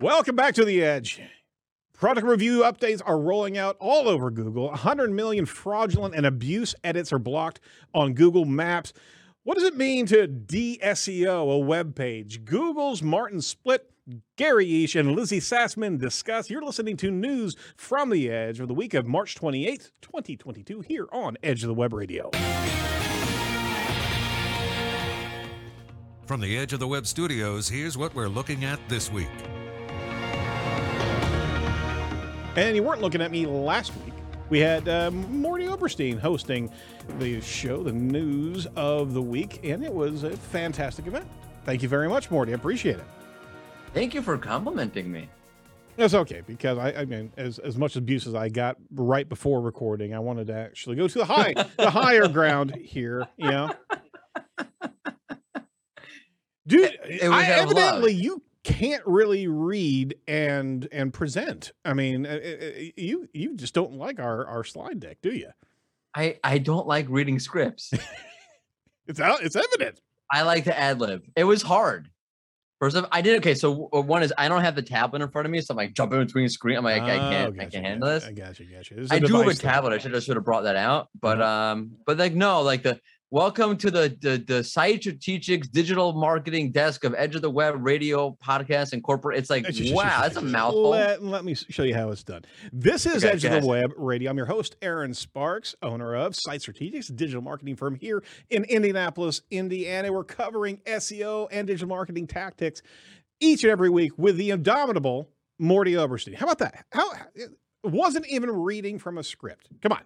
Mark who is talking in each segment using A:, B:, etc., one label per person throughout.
A: Welcome back to the Edge. Product review updates are rolling out all over Google. 100 million fraudulent and abuse edits are blocked on Google Maps. What does it mean to de-SEO a web page? Google's Martin Splitt, Gary Illyes, and Lizzi Sassman discuss. You're listening to news from the Edge for the week of March 28th, 2022, here on Edge of the Web Radio.
B: From the Edge of the Web studios, here's what we're looking at this week.
A: And you weren't looking at me last week. We had uh, Mordy Oberstein hosting the show, the news of the week, and it was a fantastic event. Thank you very much, Mordy. I appreciate it.
C: Thank you for complimenting me.
A: That's okay because I, I mean, as as much abuse as I got right before recording, I wanted to actually go to the high, the higher ground here. You know, dude.
C: It was
A: I,
C: love.
A: evidently, you can't really read and and present. I mean, uh, uh, you you just don't like our our slide deck, do you?
C: I I don't like reading scripts.
A: It's out. It's evident.
C: I like to ad lib. It was hard. First of I did okay. So one is I don't have the tablet in front of me, so I'm like jumping between screen. I'm like I
A: Oh,
C: can't I can't handle this.
A: I got you. Got you.
C: I do have a
A: device thing.
C: tablet. I should have should have brought that out. But
A: Uh-huh.
C: um, but like no, like the welcome to the the the site strategics digital marketing desk of Edge of the Web radio podcast and corporate. It's like wow, that's a mouthful.
A: Let, let me show you how it's done. This is
C: Okay,
A: Edge of the. Web Radio. I'm your host, Erin Sparks, owner of Site Strategics, a digital marketing firm here in Indianapolis, Indiana. We're covering SEO and digital marketing tactics each and every week with the indomitable Mordy Oberstein. How about that? How it wasn't even reading from a script. Come on.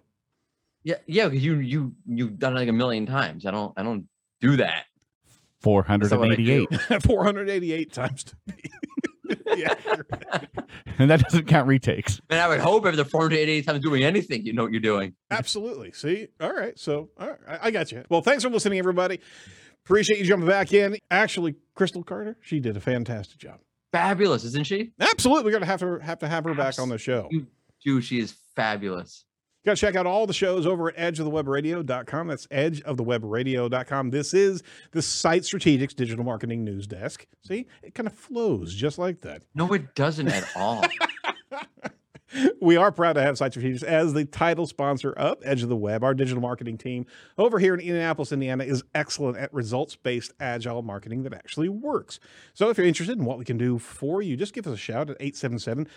C: Yeah, yeah, because you you you've done it like a million times. I don't I don't do that.
D: Four
C: That's
D: hundred
C: not what
D: and
C: I do.
D: eighty-eight,
A: 488 times to yeah.
D: and that doesn't count retakes.
C: And I would hope if they're 488 times doing anything, you know what you're doing.
A: Absolutely. See, all right. So, all right, I- I got you. Well, thanks for listening, everybody. Appreciate you jumping back in. Actually, Crystal Carter, she did a fantastic job.
C: Fabulous, isn't she?
A: Absolutely, we're gonna have to have to have her back on the show.
C: You- Dude, she is fabulous.
A: Got to check out all the shows over at edgeofthewebradio.com. That's edgeofthewebradio.com. This is the Site Strategics Digital Marketing News Desk. See, it kind of flows just like that.
C: No, it doesn't at all.
A: we are proud to have Site Strategics as the title sponsor of Edge of the Web. Our digital marketing team over here in Indianapolis, Indiana is excellent at results based agile marketing that actually works. So if you're interested in what we can do for you, just give us a shout at 877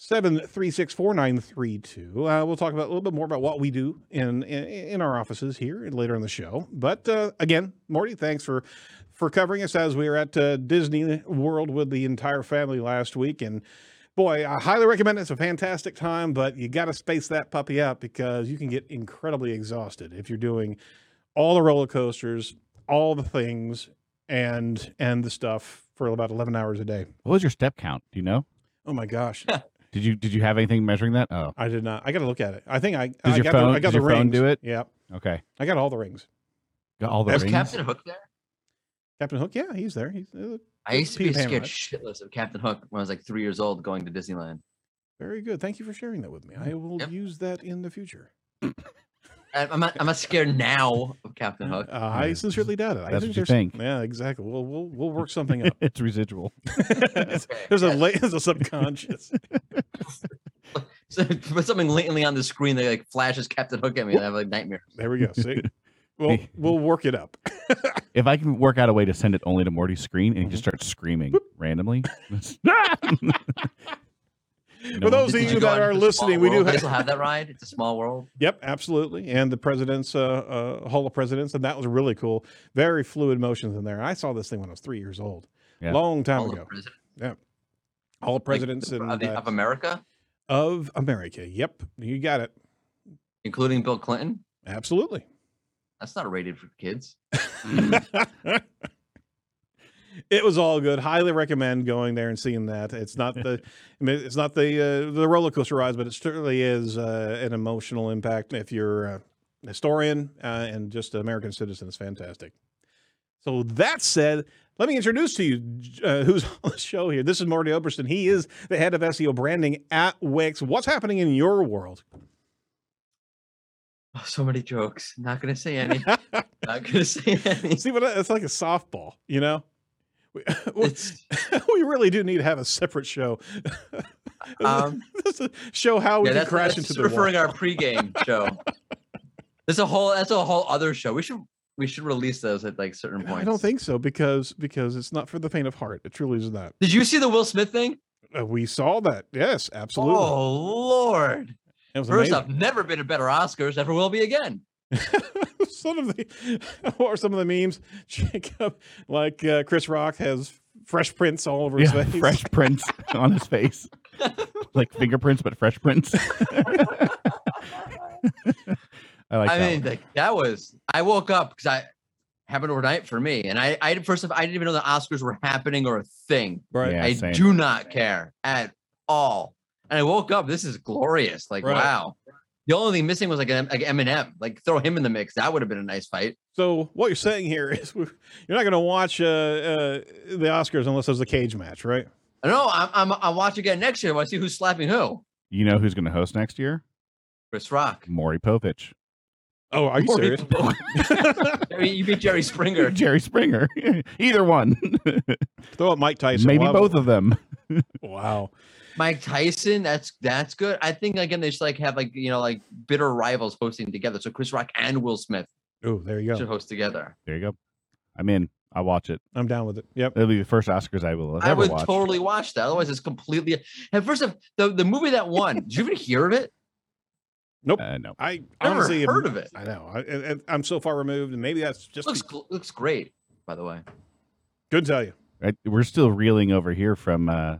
A: 736 4932. Uh, We'll talk about a little bit more about what we do in, in, in our offices here later in the show. But uh, again, Morty, thanks for. For covering us as we were at uh, Disney World with the entire family last week, and boy, I highly recommend it. It's a fantastic time, but you got to space that puppy out because you can get incredibly exhausted if you're doing all the roller coasters, all the things, and and the stuff for about 11 hours a day.
D: What was your step count? Do you know?
A: Oh my gosh,
D: Did you did you have anything measuring that? Oh,
A: I did not. I got to look at it. I think I.
D: Does
A: I
D: your
A: got
D: phone-
A: the, I got
D: does
A: the
D: your phone do it?
A: Yeah,
D: okay.
A: I got all the rings.
D: Got all the
C: Was
D: rings.
C: Captain Hook there?
A: Captain Hook, yeah, he's there. He's uh,
C: I used to be
A: Pan,
C: scared
A: right?
C: shitless of Captain Hook when I was like three years old going to Disneyland.
A: very good. Thank you for sharing that with me. I will
C: Yep.
A: use that in the future.
C: I- I'm not I'm not scared now of Captain Hook.
A: Uh, I sincerely doubt it. I
D: That's
A: think
D: what you
A: there's-
D: think.
A: Yeah, exactly. We'll we'll we'll work something up.
D: it's residual.
A: there's a la- there's a subconscious.
C: So put something latently on the screen that like flashes Captain Hook at me and I have like nightmares.
A: There we go. See, we'll we'll work it up.
D: If I can work out a way to send it only to Mordy's screen and he
A: Mm-hmm.
D: just starts screaming randomly.
A: For those of you that are listening, we do have.
C: have that ride. It's a small world.
A: Yep, absolutely. And the president's uh, uh, Hall of Presidents, and that was really cool. Very fluid motions in there. I saw this thing when I was three years old,
D: Yeah.
A: long time
C: All the
A: ago.
C: presidents
A: Hall of Presidents
C: of,
A: and,
C: the- of America,
A: of America. Yep, you got it.
C: including Bill Clinton.
A: Absolutely.
C: That's not rated for kids.
A: it was all good. Highly recommend going there and seeing that. It's not the, I mean, it's not the uh, the roller coaster rides, but it certainly is uh, an emotional impact. If you're a historian uh, and just an American citizen, it's fantastic. So that said, let me introduce to you uh, who's on the show here. This is Mordy Oberstein. He is the head of SEO branding at Wix. What's happening in your world?
C: Oh, so many jokes. Not gonna say any. not gonna say any.
A: See what I- it's like a softball, you know. We, we really do need to have a separate show.
C: um,
A: show how we
C: yeah,
A: can crash into the
C: referring
A: wall.
C: our pregame show. That's a whole. That's a whole other show. We should we should release those at like certain points.
A: I don't think so because because it's not for the faint of heart. It truly is not.
C: Did you see the Will Smith thing?
A: Uh, we saw that. Yes, absolutely.
C: Oh Lord! First
A: amazing.
C: off, never been a better Oscars. Never will be again.
A: some of the what are some of the memes? Jacob, like uh, Chris Rock has fresh prints all over his
D: Yeah,
A: face.
D: fresh prints on his face, like fingerprints, but fresh prints. I like
C: I
D: that.
C: mean,
D: one.
C: like that was. I woke up because I happened overnight for me, and I, I first of all, I didn't even know the Oscars were happening or a thing.
A: Right.
D: Yeah,
C: I
D: same.
C: do not care at all. And I woke up. This is glorious. Like
A: Right.
C: wow. The only thing missing was like an, like Eminem. Like throw him in the mix. That would have been a nice fight.
A: So what you're saying here is you're not going to watch uh, uh, the Oscars unless there's a cage match, right?
C: I know. I'm I'm I'll watch again next year. I see who's slapping who.
D: you know who's going to host next year?
C: Chris Rock.
D: Maury Povich.
A: Oh, are you
C: Or
A: serious?
C: Jerry- you beat Jerry Springer.
D: Jerry Springer. Either one.
A: Throw up Mike Tyson.
D: Maybe
A: We'll have-
D: both of them.
A: Wow.
C: Mike Tyson. That's that's good. I think again they should like have like you know like bitter rivals hosting together. So Chris Rock and Will Smith
A: Oh, there you go.
C: should
A: go.
C: host together.
D: There you go. I'm in. I'll watch it.
A: I'm down with it. Yep.
D: It'll be the first Oscars I will have
C: I
D: ever
C: would
D: watched.
C: totally watch that. Otherwise, it's completely. And first of the the movie that won. Did you even hear of it?
A: Nope.
D: Uh, no.
A: I
C: Never
A: honestly have-
C: heard of it.
A: I know. I, and- I'm so far removed, and maybe that's just
C: Looks gl- looks great. By the way,
A: good to tell you.
D: I, we're still reeling over here from uh,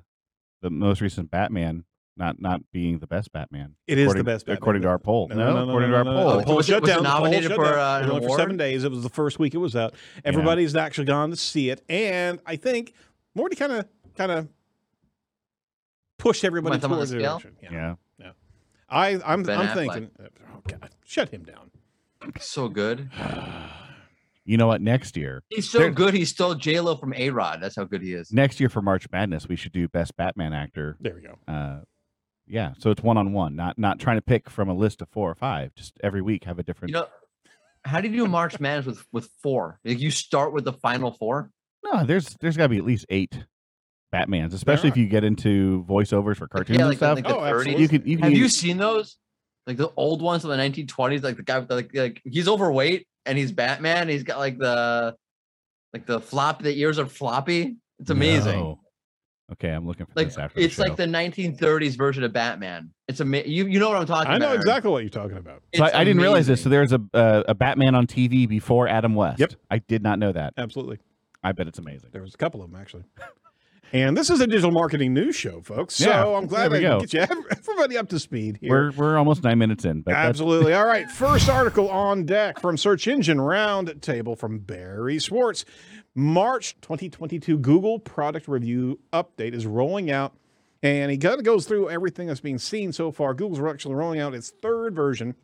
D: the most recent Batman not not being the best Batman.
A: It is the best. Batman.
D: according to our poll. No, according to our
A: no,
D: poll.
A: The
C: Oh,
A: poll
C: was it-
A: shut
C: was
A: down. The poll
C: nominated
A: shut
C: for, uh,
A: It for seven days. It was the first week it was out. Everybody's actually gone to see it, and I think Mordy kind of kind of pushed everybody
C: Went them on the
A: towards the
C: scale?
A: direction.
D: Yeah.
A: I I'm
C: Ben
A: I'm
C: Affleck.
A: thinking. Oh God, shut him down.
C: so good.
D: You know what? Next year,
C: He's so
D: There-
C: good. He stole J Lo from A Rod. That's how good he is.
D: next year for March Madness, we should do best Batman actor.
A: There we go.
D: Uh, yeah, so it's one on one, not not trying to pick from a list of four or five. Just every week have a different.
C: You know, how do you do March Madness with with four? Like you start with the final four.
D: no, there's there's got to be at least eight Batmans, especially if you get into voiceovers for cartoons
C: yeah,
D: and
C: like, the-
D: stuff.
C: like
A: Oh,
C: 30s.
A: absolutely.
D: you can you can
C: Have you seen those? Like the old ones from the 1920s, like the guy with the, like, like he's overweight and he's Batman. He's got like the like the flop. The ears are floppy. It's amazing.
D: No. Okay, I'm looking for
C: Like
D: this after
C: it's
D: the
C: like the 1930s version of Batman. It's amazing. You you know what I'm talking
A: I
C: about?
A: I know
C: Erin.
A: exactly what you're talking about.
D: So I, I didn't realize this. So there's a uh, a Batman on TV before Adam West.
A: Yep.
D: I did not know that.
A: Absolutely.
D: I bet it's amazing.
A: There was a couple of them actually. And this is a digital marketing news show, folks. So
D: Yeah,
A: I'm glad
D: we
A: I
D: go.
A: get you everybody up to speed here.
D: We're we're almost nine minutes in,
A: Absolutely. All right. First article on deck from Search Engine Roundtable from Barry Schwartz. March 2022 Google product review update is rolling out, and he kind of goes through everything that's being seen so far. Google's actually rolling out its third version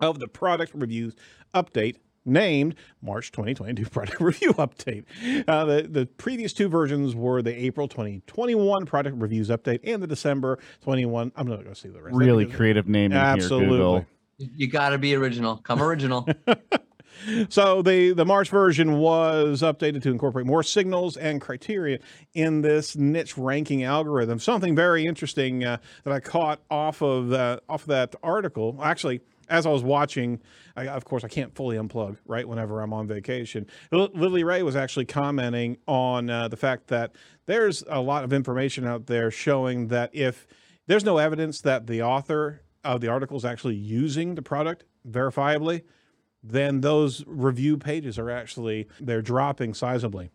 A: of the product reviews update named March 2022 product review update. Uh, the, the previous two versions were the April 2021 product reviews update and the December 21. I'm not going to see the rest.
D: really
A: because-
D: creative naming
A: Absolutely.
D: here, Google.
C: You got to be original. Come original.
A: So the the March version was updated to incorporate more signals and criteria in this niche ranking algorithm. Something very interesting uh, that I caught off of that off of that article. Actually, as I was watching, I, of course I can't fully unplug right whenever I'm on vacation. L- Lily Ray was actually commenting on uh, the fact that there's a lot of information out there showing that if there's no evidence that the author of the article is actually using the product verifiably, then those review pages are actually they're dropping sizably.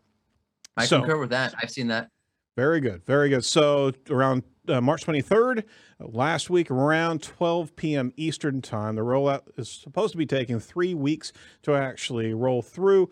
C: I
A: So-
C: concur with that. I've seen that.
A: Very good, very good. So around uh, March 23rd, uh, last week, around 12 p.m. Eastern time, the rollout is supposed to be taking three weeks to actually roll through.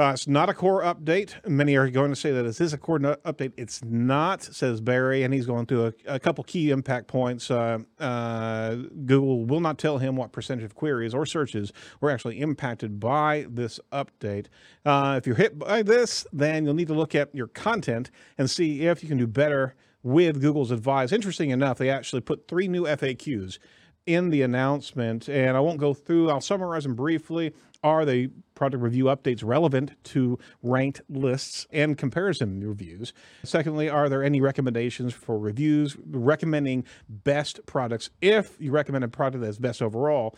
A: Uh, it's not a core update. Many are going to say that this is a core update. It's not, says Barry, and he's going through a, a couple key impact points. Uh, uh, Google will not tell him what percentage of queries or searches were actually impacted by this update. Uh, if you're hit by this, then you'll need to look at your content and see if you can do better with Google's advice. Interesting enough, they actually put three new FAQs in the announcement, and I won't go through. I'll summarize them briefly. Are the product review updates relevant to ranked lists and comparison reviews? Secondly, are there any recommendations for reviews recommending best products? If you recommend a product that's best overall,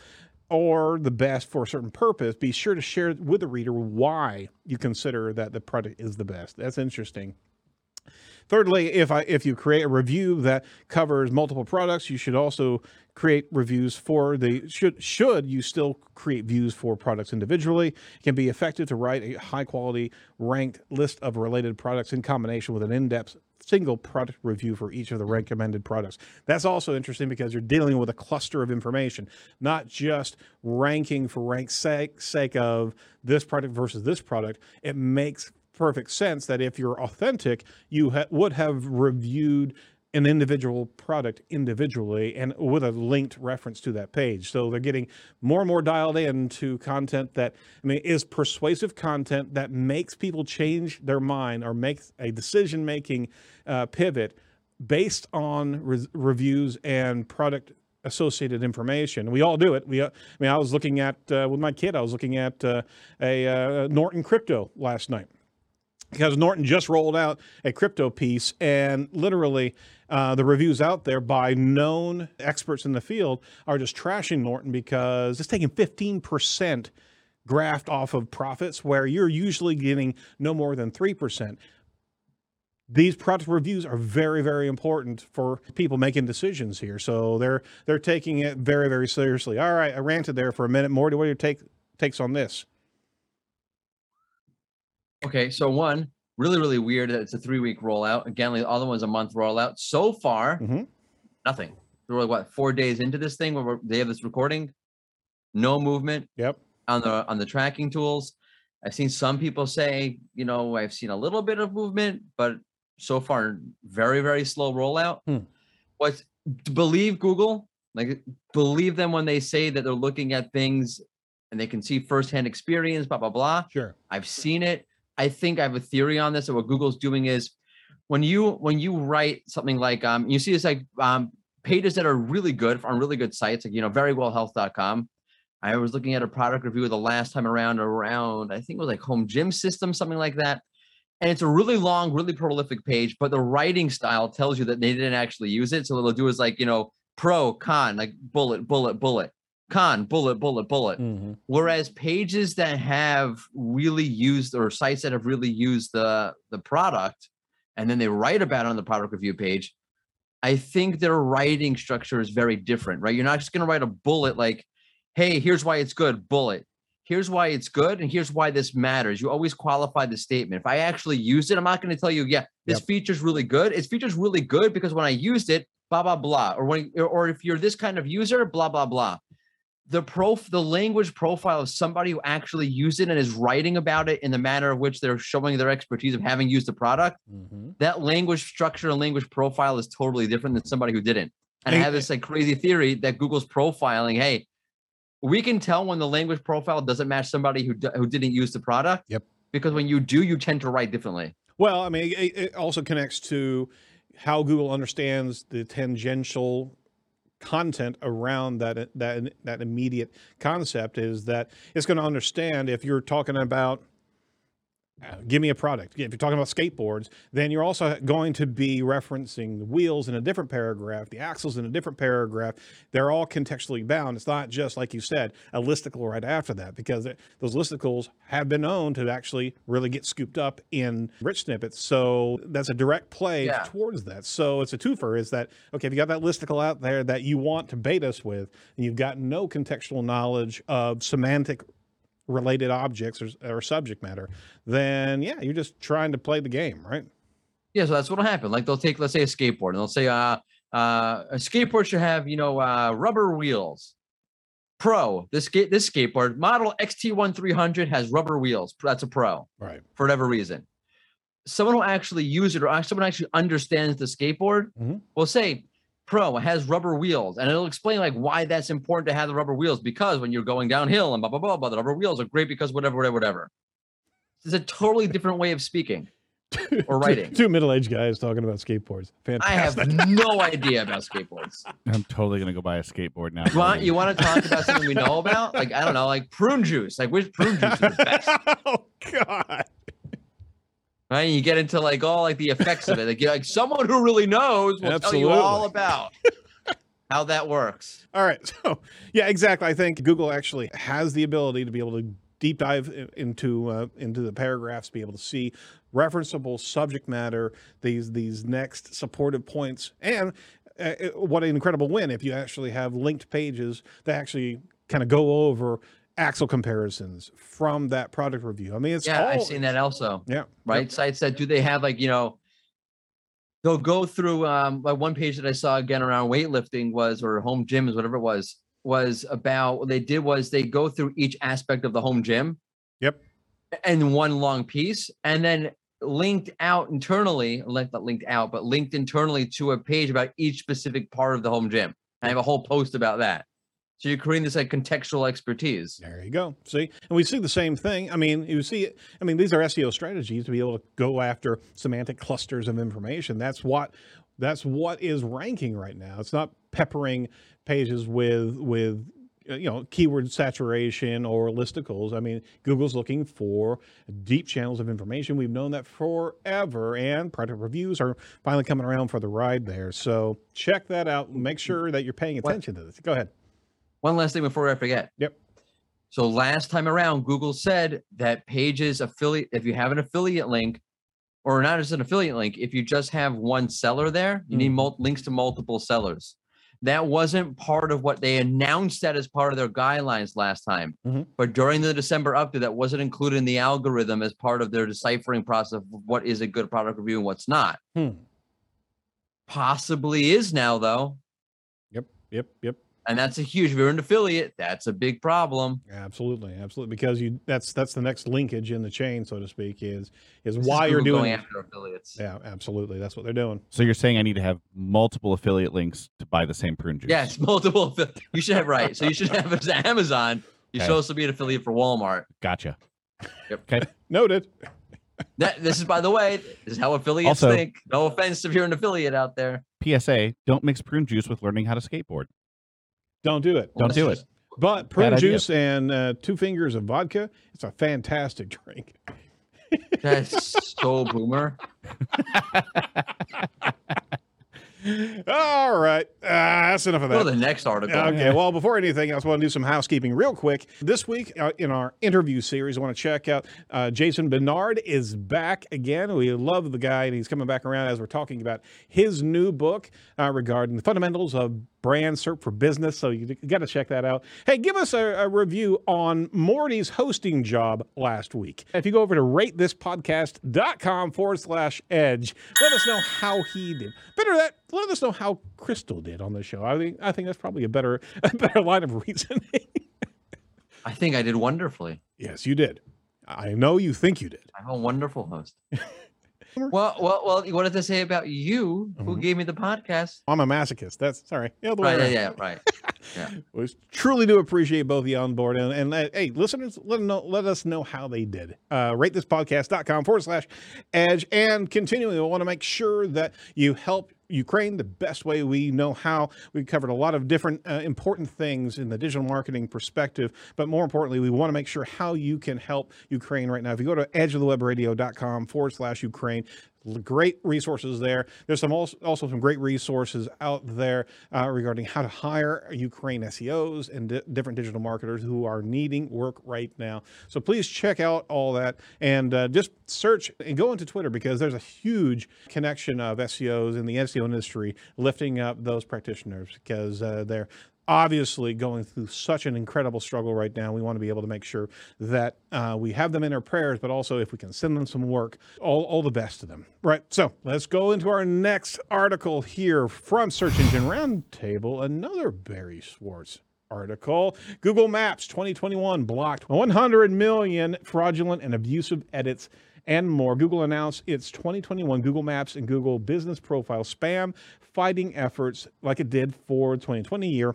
A: or the best for a certain purpose, be sure to share with the reader why you consider that the product is the best. That's interesting. Thirdly, if I if you create a review that covers multiple products, you should also create reviews for the should should you still create views for products individually. It can be effective to write a high quality ranked list of related products in combination with an in-depth single product review for each of the recommended products. That's also interesting because you're dealing with a cluster of information, not just ranking for rank's sake, sake of this product versus this product. It makes perfect sense that if you're authentic, you ha- would have reviewed an individual product individually and with a linked reference to that page. So they're getting more and more dialed into content that I mean is persuasive content that makes people change their mind or makes a decision making uh, pivot based on re- reviews and product associated information. We all do it. We, uh, I mean, I was looking at uh, with my kid. I was looking at uh, a uh, Norton crypto last night because Norton just rolled out a crypto piece, and literally uh, the reviews out there by known experts in the field are just trashing Norton because it's taking 15% graft off of profits, where you're usually getting no more than 3%. These product reviews are very, very important for people making decisions here. So they're they're taking it very, very seriously. All right, I ranted there for a minute. Morty, what are your take takes on this?
C: Okay, so one really really weird that it's a three week rollout. Again, the other one's a month rollout. So far,
A: Mhm.
C: nothing. We're like what four days into this thing where we're, they have this recording, no movement
A: Yep.
C: on the on the tracking tools. I've seen some people say, you know, I've seen a little bit of movement, but so far very very slow rollout.
A: Hmm.
C: What believe Google? Like believe them when they say that they're looking at things and they can see firsthand experience, blah blah blah.
A: Sure.
C: I've seen it. I think I have a theory on this. And what Google's doing is when you when you write something like um you see it's like um pages that are really good on really good sites, like you know, verywellhealth.com. I was looking at a product review the last time around around, I think it was like home gym system, something like that. And it's a really long, really prolific page, but the writing style tells you that they didn't actually use it. So what they'll do is like, you know, pro, con, like bullet, bullet, bullet, con, bullet, bullet, bullet.
A: Mhm.
C: Whereas pages that have really used or sites that have really used the the product and then they write about it on the product review page, I think their writing structure is very different, right? You're not just going to write a bullet like, "Hey, here's why it's good." Bullet. Here's why it's good, and here's why this matters. You always qualify the statement. If I actually used it, I'm not going to tell you, "Yeah, this
A: Yep.
C: feature's really good." It's feature's really good because when I used it, blah blah blah, or when or if you're this kind of user, blah blah blah the prof the language profile of somebody who actually used it and is writing about it in the manner of which they're showing their expertise of having used the product
A: Mhm.
C: that language structure and language profile is totally different than somebody who didn't and i have this like crazy theory that google's profiling hey we can tell when the language profile doesn't match somebody who, d- who didn't use the product
A: Yep.
C: because when you do you tend to write differently
A: Well, I mean, it, it also connects to how Google understands the tangential content around that that that immediate concept is that it's going to understand if you're talking about give me a product. If you're talking about skateboards, then you're also going to be referencing the wheels in a different paragraph, the axles in a different paragraph. They're all contextually bound. It's not just like you said, a listicle right after that, because it- those listicles have been known to actually really get scooped up in rich snippets. So that's a direct play
C: Yeah.
A: towards that. So it's a twofer. Is that okay? If you got that listicle out there that you want to bait us with, and you've got no contextual knowledge of semantic related objects or, or subject matter, then yeah, you're just trying to play the game, right?
C: Yeah, so that's what'll happen. Like they'll take, let's say, a skateboard, and they'll say, uh, uh, a skateboard should have, you know, uh, rubber wheels. Pro, this skate, this skateboard model XT1300 has rubber wheels. That's a pro
A: Right.
C: for whatever reason. Someone who actually use it, or someone actually understands the skateboard,
A: Mhm.
C: will say, "Pro it has rubber wheels," and it'll explain like why that's important to have the rubber wheels because when you're going downhill and blah blah blah, blah the rubber wheels are great because whatever, whatever, whatever. It's a totally different way of speaking. or writing.
A: Two, middle-aged guys talking about skateboards. Fantastic.
C: I have no idea about skateboards.
D: I'm totally gonna go buy a skateboard now.
C: You want you want to talk about something we know about? Like I don't know, like prune juice. Like which prune juice is the best?
A: oh God.
C: Right? You get into like all like the effects of it. Like, like someone who really knows will tell you all about how that works.
A: All right. So, yeah, exactly. I think Google actually has the ability to be able to deep dive into uh, into the paragraphs, be able to see referenceable subject matter, these these next supportive points, and uh, what an incredible win if you actually have linked pages that actually kind of go over axle comparisons from that product review. I mean, it's
C: Yeah,
A: all,
C: I've seen that also.
A: Yeah.
C: Right. Sites that do they have like, you know, they'll go through um like one page that I saw again around weightlifting was or home gyms, whatever it was, was about what they did was they go through each aspect of the home gym.
A: Yep.
C: And one long piece and then linked out internally, not linked out, but linked internally to a page about each specific part of the home gym. I have a whole post about that. So you're creating this like contextual expertise.
A: There you go. See, and we see the same thing. I mean, you see, I mean, these are SEO strategies to be able to go after semantic clusters of information. That's what that's what is ranking right now. It's not peppering pages with with uh, you know keyword saturation or listicles. I mean, Google's looking for deep channels of information. We've known that forever, and product reviews are finally coming around for the ride there. So check that out. Make sure that you're paying
C: What-
A: attention to this. Go ahead.
C: One last thing before I forget.
A: Yep.
C: So last time around, Google said that pages affiliate, if you have an affiliate link, or not as an affiliate link, if you just have one seller there, you need
A: Mhm.
C: mul- links to multiple sellers. That wasn't part of what they announced that as part of their guidelines last time.
A: Mhm.
C: But during the December update, that wasn't included in the algorithm as part of their deciphering process of what is a good product review and what's not.
A: Hmm.
C: Possibly is now, though.
A: Yep. Yep. Yep.
C: And that's a huge, if you're an affiliate, that's a big problem.
A: Absolutely, absolutely. Because you that's that's the next linkage in the chain, so to speak, is is
C: This is
A: why you're doing
C: going after affiliates.
A: Yeah, absolutely. That's what they're doing.
D: So you're saying I need to have multiple affiliate links to buy the same prune juice?
C: Yes, multiple. You should have right. So you should have it as Amazon. You're
D: Okay.
C: to be an affiliate for Walmart.
D: Gotcha.
C: Yep.
D: Okay.
A: Noted.
C: That this is, by the way, this is how affiliates
D: Also-
C: think. No offense if you're an affiliate out there.
D: PSA: Don't mix prune juice with learning how to skateboard.
A: Don't do it.
D: Don't do it.
A: But prune
D: idea.
A: juice and uh, two fingers of vodka, it's a fantastic drink.
C: That's so boomer.
A: All right. Uh, that's enough of
C: Go
A: that.
C: to the next article.
A: Okay, well, before anything else, I want to do some housekeeping real quick. This week uh, in our interview series, I want to check out uh, Jason Barnard is back again. We love the guy, and he's coming back around as we're talking about his new book uh, regarding the fundamentals of brand search for business. So you, got to check that out. Hey, give us a, a review on Mordy's hosting job last week. If you go over to ratethispodcast.com forward slash edge, let us know how he did. Better that, let us know how Crystal did on the show. I think I think that's probably a better a better line of reasoning.
C: I think I did wonderfully.
A: yes, you did. I know you think you did.
C: I'm a wonderful host. well, well, well. What did they say about you? Who
A: Mhm.
C: gave me the podcast?
A: I'm a masochist. That's sorry. Yeah, the
C: Right. Yeah.
A: around.
C: Yeah. Right.
A: We truly do appreciate both of you on board. And, and uh, hey, listeners, let, them know, let us know how they did. Uh, ratethispodcast.com forward slash edge. And continuing, we want to make sure that you help Ukraine the best way we know how. We covered a lot of different uh, important things in the digital marketing perspective, but more importantly, we want to make sure how you can help Ukraine right now. If you go to edgeofthewebradio.com forward slash Ukraine, great resources there. There's some also, also some great resources out there uh, regarding how to hire Ukraine SEOs and di- different digital marketers who are needing work right now. So please check out all that and uh, just search and go into Twitter because there's a huge connection of SEOs in the SEO industry lifting up those practitioners because uh, they're obviously going through such an incredible struggle right now. We want to be able to make sure that uh, we have them in our prayers, but also if we can send them some work, all, all the best to them. Right. So let's go into our next article here from Search Engine Roundtable. Another Barry Schwartz article. Google Maps 2021 blocked 100 million fraudulent and abusive edits and more. Google announced its 2021 Google Maps and Google Business Profile spam fighting efforts like it did for 2020 year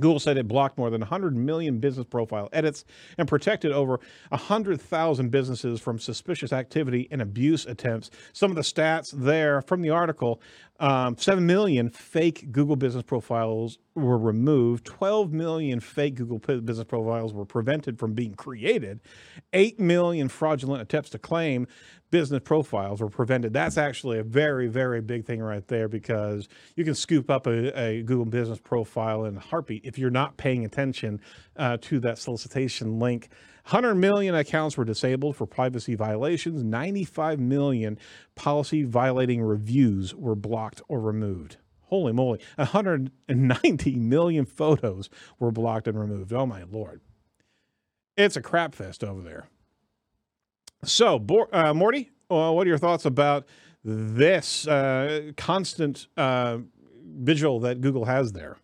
A: Google said it blocked more than 100 million business profile edits and protected over 100,000 businesses from suspicious activity and abuse attempts. Some of the stats there from the article um, 7 million fake Google business profiles were removed, 12 million fake Google business profiles were prevented from being created, 8 million fraudulent attempts to claim business profiles were prevented. That's actually a very, very big thing right there because you can scoop up a, a Google business profile in a heartbeat if you're not paying attention uh, to that solicitation link. 100 million accounts were disabled for privacy violations. 95 million policy violating reviews were blocked or removed. Holy moly. 190 million photos were blocked and removed. Oh my lord. It's a crap fest over there. So, uh, Mordy, uh, what are your thoughts about this uh, constant uh, vigil that Google has there?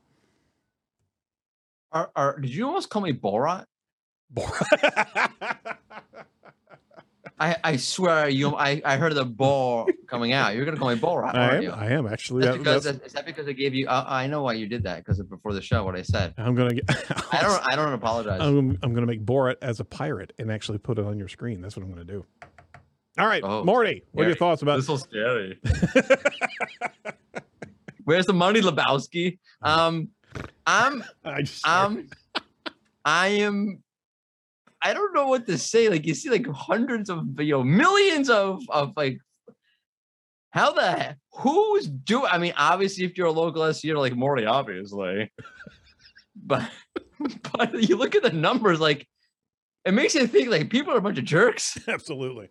C: Are, are, did you almost call me Borat?
A: Bor-
C: I, I swear you I, I heard the bore coming out. You're gonna call me Borat,
A: I
C: aren't
A: am.
C: you?
A: I am actually.
C: That's
A: That-
C: because
A: that's-
C: is that because I gave you? Uh, I know why you did that because before the show, what I said.
A: I'm gonna get.
C: I don't. I don't apologize.
A: I'm, I'm gonna make Borat as a pirate and actually put it on your screen. That's what I'm gonna do. All right,
C: Oh,
A: Mordy, what are your thoughts about?
C: this is scary. Where's the money, Lebowski? Um, I'm
A: I just
C: um, I am. I don't know what to say. Like you see, like hundreds of you know millions of of like. How the? Who's do? I mean, obviously, if you're a local SEO, like Mordy, obviously, but but you look at the numbers, like it makes you think like people are a bunch of jerks.
A: absolutely.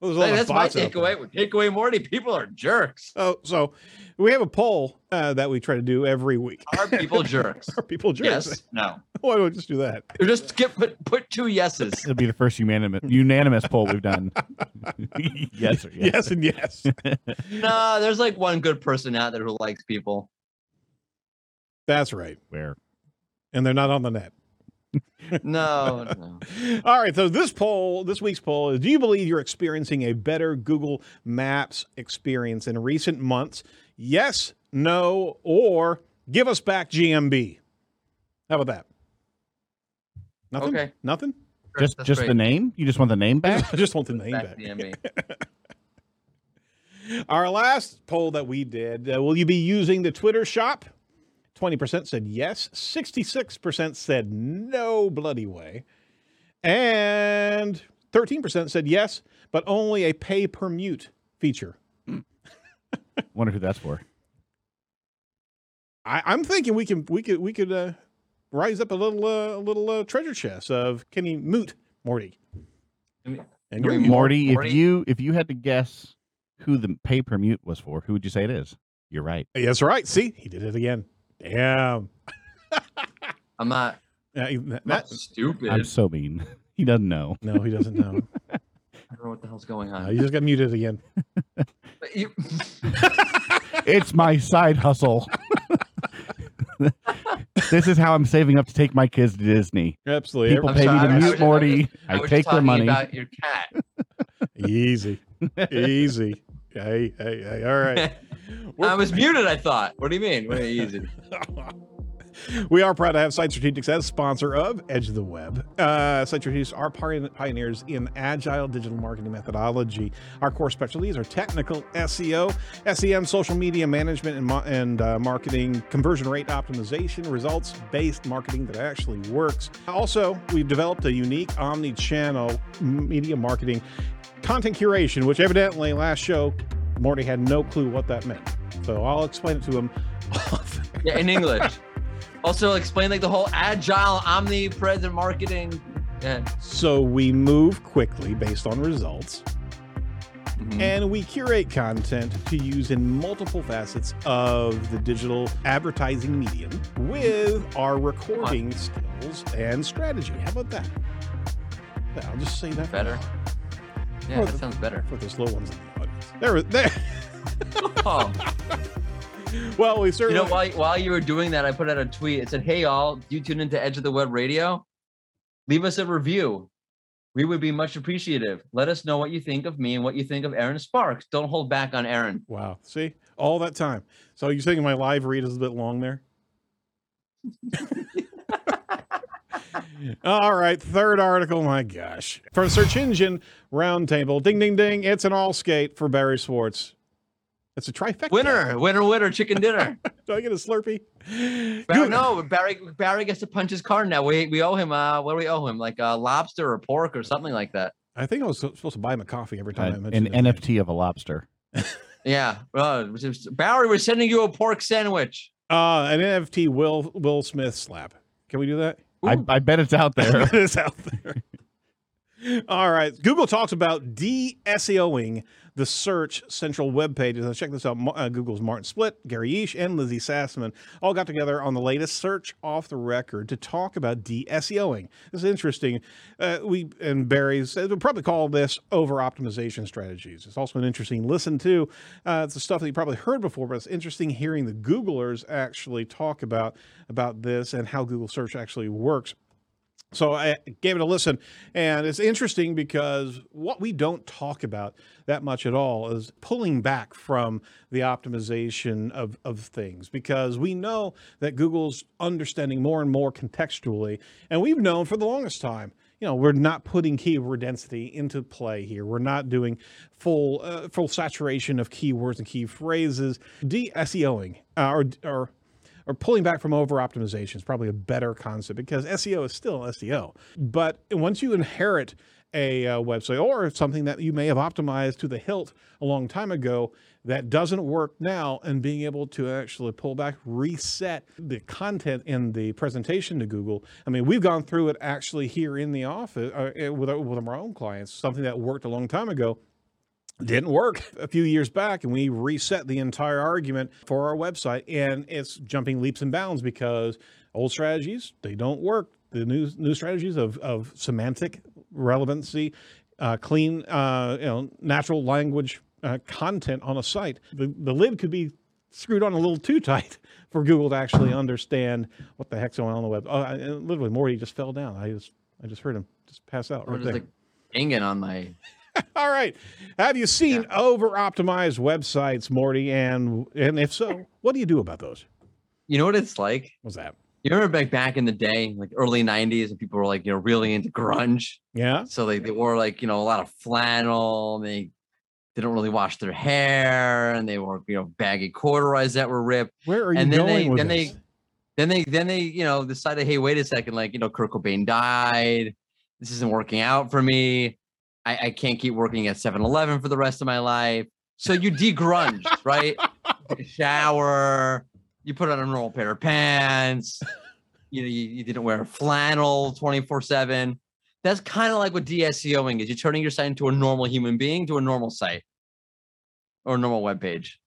A: Well, there's a lot
C: that's my
A: bots out there.
C: takeaway. Takeaway, Mordy. People are jerks.
A: Oh, so we have a poll uh, that we try to do every week.
C: Are people jerks?
A: Are people jerks?
C: yes. No.
A: Why don't we just do that?
C: Or just skip. Put put two yeses.
D: It'll be the first unanimous unanimous poll we've done. yes or yes.
A: Yes and yes.
C: no, there's like one good person out there who likes people.
A: That's right.
D: Where?
A: And they're not on the net.
C: No, no.
A: All right. So this poll, this week's poll is: Do you believe you're experiencing a better Google Maps experience in recent months? Yes, no, or give us back GMB. How about that? Nothing.
C: Okay.
A: Nothing.
D: Just
C: That's
D: just
C: great.
D: the name? You just want the name back?
A: I just want the name
C: Back
A: back.
C: to.
A: Our last poll that we did: uh, Will you be using the Twitter shop? Twenty percent said yes. Sixty-six percent said no bloody way, and thirteen percent said yes, but only a pay per mute feature.
D: Wonder who that's for.
A: I, I'm thinking we can we could we could uh, rise up a little uh, a little uh, treasure chest of can he moot
C: Mordy?
A: And you're
D: Mordy,
C: Mordy-
D: if you if you had to guess who the pay per mute was for, who would you say it is? You're right.
A: That's right. See, he did it again. Damn.
C: I'm not,
A: that-
C: not stupid.
D: I'm so mean. He doesn't know.
A: no, he doesn't know.
C: I don't know what the hell's going
A: Uh,
C: on.
A: you just got muted again.
C: You-
D: It's my side hustle. this is how I'm saving up to take my kids to Disney.
A: Absolutely.
D: People
C: I'm
D: pay
C: sorry,
D: me to
C: I
D: mute Mordy.
C: I
D: I,
C: was just
D: take their money.
C: about your cat.
A: Easy. Easy. Hey, hey, hey. All right.
C: I was muted. I thought. What do you mean? Easy?
A: we are proud to have Site Strategics as sponsor of Edge of the Web. Uh, Site Strategics are pioneers in agile digital marketing methodology. Our core specialties are technical SEO, SEM, social media management, and, mo- and uh, marketing, conversion rate optimization, results based marketing that actually works. Also, we've developed a unique omni channel media marketing content curation, which evidently last show, Mordy had no clue what that meant. So I'll explain it to him.
C: Yeah, in English. Also, explain like the whole agile, omnipresent marketing. Yeah.
A: So we move quickly based on results,
C: Mhm.
A: and we curate content to use in multiple facets of the digital advertising medium with our recording skills and strategy. How about that? I'll just say that
C: Better. Yeah, that sounds better.
A: for the slow ones in the audience. There, was there.
C: Oh,
A: well, we certainly.
C: you know, while while you were doing that, I put out a tweet. It said, "Hey, all, do you tune into Edge of the Web Radio? Leave us a review. We would be much appreciative. Let us know what you think of me and what you think of Erin Sparks. Don't hold back on Erin.
A: Wow. See, all that time. So you thinking my live read is a bit long there? All right, third article. My gosh, from Search Engine Roundtable. Ding, ding, ding! It's an all skate for Barry Schwartz. It's a trifecta.
C: Winner, winner, winner, chicken dinner.
A: Do I get a Slurpee?
C: Barry, no, Barry Barry gets to punch his card now. We we owe him uh what do we owe him? Like uh lobster or pork or something like that.
A: I think I was supposed to buy him a coffee every time I
D: Uh,
A: mentioned
D: an
A: it.
D: NFT of a lobster.
C: Yeah. Uh, Barry, we're sending you a pork sandwich.
A: Uh, an NFT Will Will Smith slap. Can we do that?
D: I, I bet it's out there.
A: it's out there. All right. Google talks about de-SEOing the search central web pages. Now check this out. Uh, Google's Martin Splitt, Gary Illyes, and Lizzi Sassman all got together on the latest search off the record to talk about de-SEOing. This is interesting. Uh, we and Barry's we'll probably call this over optimization strategies. It's also an interesting listen to. Uh, it's the stuff that you probably heard before, but it's interesting hearing the Googlers actually talk about about this and how Google search actually works. So I gave it a listen, and it's interesting because what we don't talk about that much at all is pulling back from the optimization of, of things because we know that Google's understanding more and more contextually, and we've known for the longest time. You know, we're not putting keyword density into play here. We're not doing full uh, full saturation of keywords and key phrases. De-SEOing uh, or or or pulling back from over optimization is probably a better concept because SEO is still SEO. But once you inherit a uh, website or something that you may have optimized to the hilt a long time ago that doesn't work now, and being able to actually pull back, reset the content in the presentation to Google. I mean, we've gone through it actually here in the office uh, with, our- with our own clients, something that worked a long time ago didn't work a few years back and we reset the entire argument for our website and it's jumping leaps and bounds because old strategies they don't work. The new new strategies of, of semantic relevancy uh, clean uh, you know natural language uh, content on a site. The, the lid could be screwed on a little too tight for google to actually understand what the heck's going on on the web. Oh, I, literally mordy just fell down. I just i just heard him just pass out right there.
C: like hanging on my
A: all right. Have you seen over optimized websites, Mordy? And and if so, what do you do about those?
C: you know what it's like?
A: What's that?
C: You remember back back in the day, like early '90s, and people were like, you know, really into grunge.
A: Yeah.
C: So they, they wore like you know a lot of flannel. And they didn't really wash their hair, and they wore you know baggy corduroys that were ripped.
A: Where are you
C: And then
A: going
C: they-
A: with
C: then they-
A: this?
C: Then they then they you know decided, hey, wait a second, like you know Kurt Cobain died. This isn't working out for me. I, I can't keep working at 7-Eleven for the rest of my life. So you degrunge, right? Take a shower. You put on a normal pair of pants. You know, you, you didn't wear flannel 24-7. That's kind of like what DSEOing is. You're turning your site into a normal human being to a normal site or a normal web page.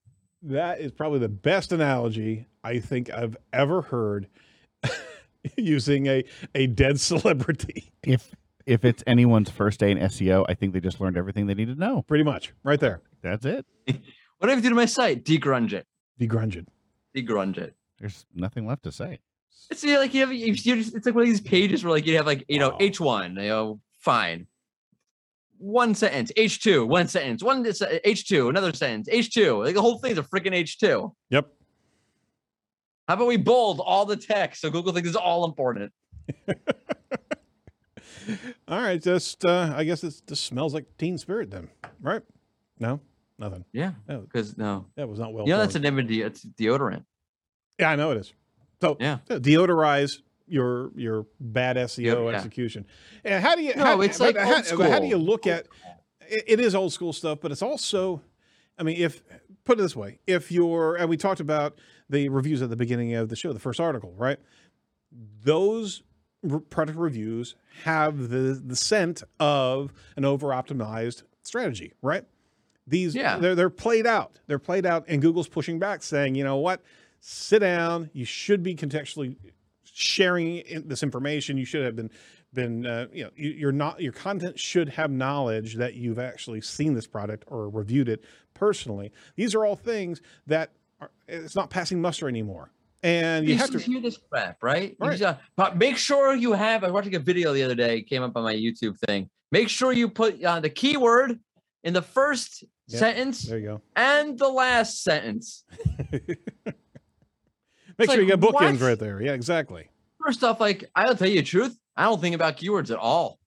A: That is probably the best analogy I think I've ever heard using a a dead celebrity.
D: if if it's anyone's first day in SEO, I think they just learned everything they need to know.
A: Pretty much, right there.
D: That's it.
C: What do I have to do to my site? Degrunge it.
A: Degrunge it.
C: Degrunge it.
D: There's nothing left to say.
C: It's like you have, you, you just, it's like one of these pages where like you have like you know
A: Wow.
C: H one, you know, fine. One sentence, H two, one sentence, one uh, H two, another sentence, H two. Like the whole thing's a freaking H two.
A: Yep.
C: How about we bold all the text so Google thinks it's all important?
A: All right. Just uh, I guess it just smells like Teen Spirit then, right? No, nothing.
C: Yeah,
A: Oh,
C: because no,
A: that was not well.
C: you know that's an image. It's deodorant.
A: Yeah, I know it is. So
C: Yeah.
A: uh, deodorize your your bad SEO
C: yeah.
A: execution. And how do you?
C: No,
A: how,
C: it's like
A: how,
C: old
A: but how do you look at? It, it is old school stuff, but it's also, I mean, if put it this way, if you're and we talked about the reviews at the beginning of the show, the first article, right? Those product reviews have the the scent of an over optimized strategy, right? These
C: Yeah.
A: they're they're played out. They're played out, and Google's pushing back, saying, you know what, sit down. You should be contextually sharing in- this information. You should have been been uh, you know you, you're not your content should have knowledge that you've actually seen this product or reviewed it personally. These are all things that are, it's not passing muster anymore, and you
C: You
A: have to.
C: hear this crap, right? You
A: Right.
C: just, uh, make sure you have. I was watching a video the other day. Came up on my YouTube thing. Make sure you put uh, the keyword in the first
A: Yep.
C: sentence
A: There you go.
C: and the last sentence.
A: Make
C: It's
A: sure you
C: like,
A: got bookends right there. Yeah, exactly.
C: First off, like I'll tell you the truth, I don't think about keywords at all.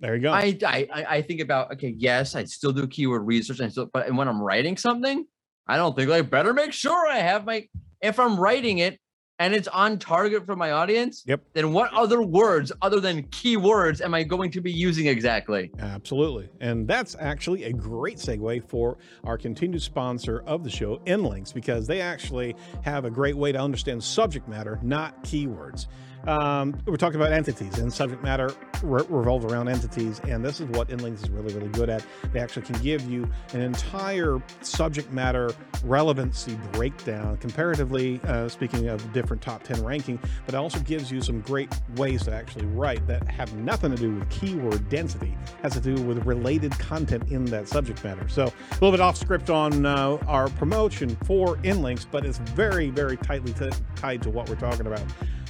A: There you go.
C: I, I I- I think about okay, yes, I still do keyword research, and still, but when I'm writing something, I don't think like better make sure I have my if I'm writing it and it's on target for my audience.
A: Yep.
C: Then what other words other than keywords am I going to be using exactly?
A: Absolutely. And that's actually a great segue for our continued sponsor of the show, Inlinks, because they actually have a great way to understand subject matter, not keywords. Um, we're talking about entities, and subject matter re- around entities. And this is what Inlinks is really, really good at. They actually can give you an entire subject matter relevancy breakdown, comparatively uh, speaking of different top 10 ranking, but it also gives you some great ways to actually write that have nothing to do with keyword density, has to do with related content in that subject matter. So a little bit off script on uh, our promotion for Inlinks, but it's very, very tightly t- tied to what we're talking about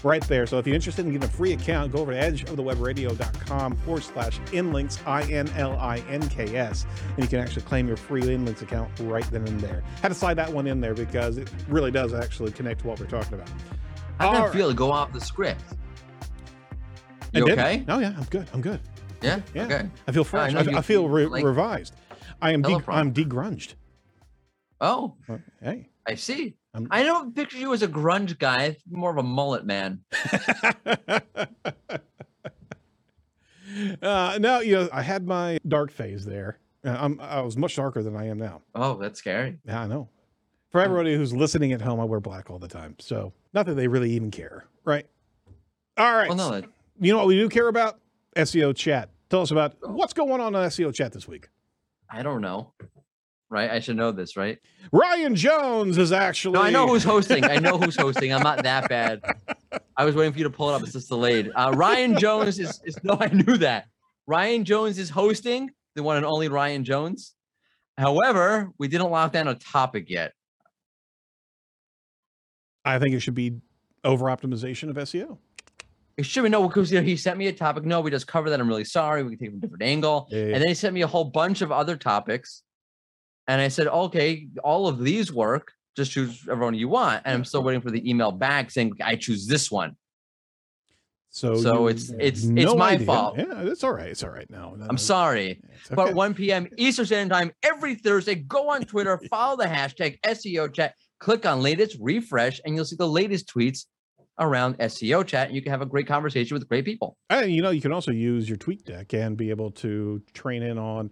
A: right there. So if you're interested in getting a free account, go over to edgeofthewebradio.com forward slash inlinks, I N L I N K S, and you can actually claim your free inlinks account right then and there. Had to slide that one in there because it really does actually connect to what we're talking about.
C: How did
A: All
C: I
A: right.
C: feel to go off the script?
A: I
C: You okay?
A: Oh yeah, I'm good. I'm good.
C: Yeah.
A: Yeah.
C: Okay.
A: I feel fresh. I,
C: you-
A: I feel re-
C: like-
A: revised. I am. De- I'm degrunged.
C: Oh,
A: Hey.
C: I see.
A: I'm-
C: I don't picture you as a grunge guy, more of a mullet man.
A: uh, no, you know, I had my dark phase there. Uh, I'm, I was much darker than I am now.
C: Oh, that's scary.
A: Yeah, I know. For everybody who's listening at home, I wear black all the time. So not that they really even care, right? All right.
C: Well, no, that,
A: You know what we do care about? SEO chat. Tell us about what's going on on SEO chat this week.
C: I don't know. Right? I should know this, right?
A: Ryan Jones is actually.
C: No, I know who's hosting. I know who's hosting. I'm not that bad. I was waiting for you to pull it up. It's just delayed. Uh, Ryan Jones is, is no, I knew that. Ryan Jones is hosting the one and only Ryan Jones. However, we didn't lock down a topic yet.
A: I think it should be over optimization of SEO.
C: It should be no, because you know, he sent me a topic. No, we just covered that. I'm really sorry. We can take it from a different angle.
A: Yeah, yeah.
C: And then he sent me a whole bunch of other topics. And I said, okay, all of these work. Just choose everyone you want. And I'm still waiting for the email back saying I choose this one.
A: So,
C: So
A: you
C: it's-
A: have
C: it's- it's my
A: idea.
C: fault.
A: Yeah, it's all right. It's all right. now. no
C: I'm sorry.
A: It's
C: But 1 p.m. Eastern Standard Time every Thursday. Go on Twitter, follow the hashtag SEO chat, click on latest, refresh, and you'll see the latest tweets around SEO chat. And you can have a great conversation with great people.
A: And you know, you can also use your TweetDeck and be able to train in on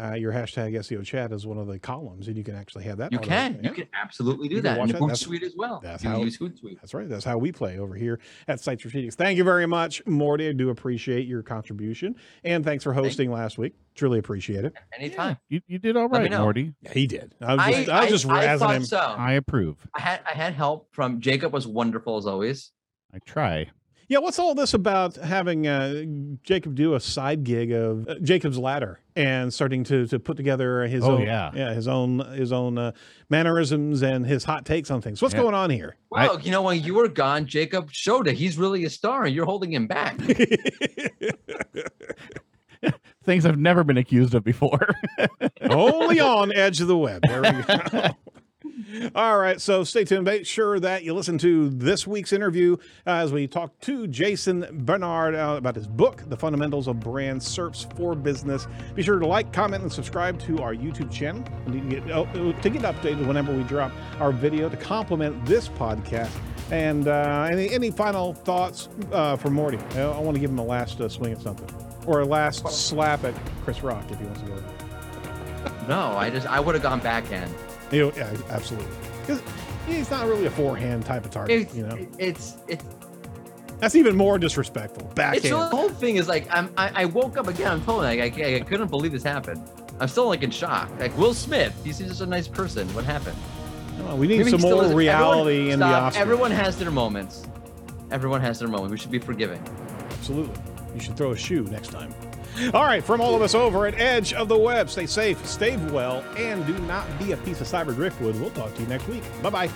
A: uh, your hashtag SEO chat as one of the columns, and you can actually have that.
C: You
A: auto-
C: can.
A: yeah.
C: You can absolutely do
A: You can
C: that.
A: watch
C: And
A: that.
C: the
A: That's-
C: Hootsuite as well.
A: that's
C: you
A: how-
C: use Hootsuite.
A: That's right. That's how we play over here at Site Strategics. Thank you very much, Mordy. I do appreciate your contribution, and thanks for hosting last week. Truly appreciate it.
C: Anytime.
D: You, you did all
C: me
D: right,
C: know.
D: Mordy.
A: Yeah, he did. I was just, I, was just
C: I
A: razzing
C: thought
A: him.
C: so.
D: I approve.
C: I had I had help from Jacob was wonderful as always.
D: I try.
A: Yeah, what's all this about having uh, Jacob do a side gig of uh, Jacob's Ladder and starting to to put together his
D: Oh,
A: own
D: yeah.
A: yeah his own his own uh, mannerisms and his hot takes on things. What's
D: Yeah.
A: going on here?
D: I-
C: Well, you know, when you were gone, Jacob showed that he's really a star and you're holding him back.
D: Things I've never been accused of before.
A: Only on Edge of the Web. There we go. All right, so stay tuned. Make sure that you listen to this week's interview as we talk to Jason Barnard uh, about his book, The Fundamentals of Brand SERPs for Business. Be sure to like, comment, and subscribe to our YouTube channel to get, oh, to get updated whenever we drop our video to complement this podcast. And uh, any, any final thoughts uh, for Mordy? I, I want to give him a last uh, swing at something or a last slap at Chris Rock if he wants to go
C: no, I just I would have gone backhand.
A: You know, yeah, absolutely. Because he's not really a forehand type of target. You know,
C: it's it's
A: that's even more disrespectful. Backhand.
C: it's the whole thing is like I'm I, I woke up again. I'm totally like I, I couldn't believe this happened. I'm still like in shock. Like Will Smith, he seems just a nice person. What happened?
A: No, we need
C: Maybe
A: some more reality in the
C: stop.
A: Oscars.
C: Everyone has their moments. Everyone has their moment. We should be forgiving.
A: Absolutely. You should throw a shoe next time. All right, from all of us over at Edge of the Web, stay safe, stay well, and do not be a piece of cyber driftwood. We'll talk to you next week. Bye bye.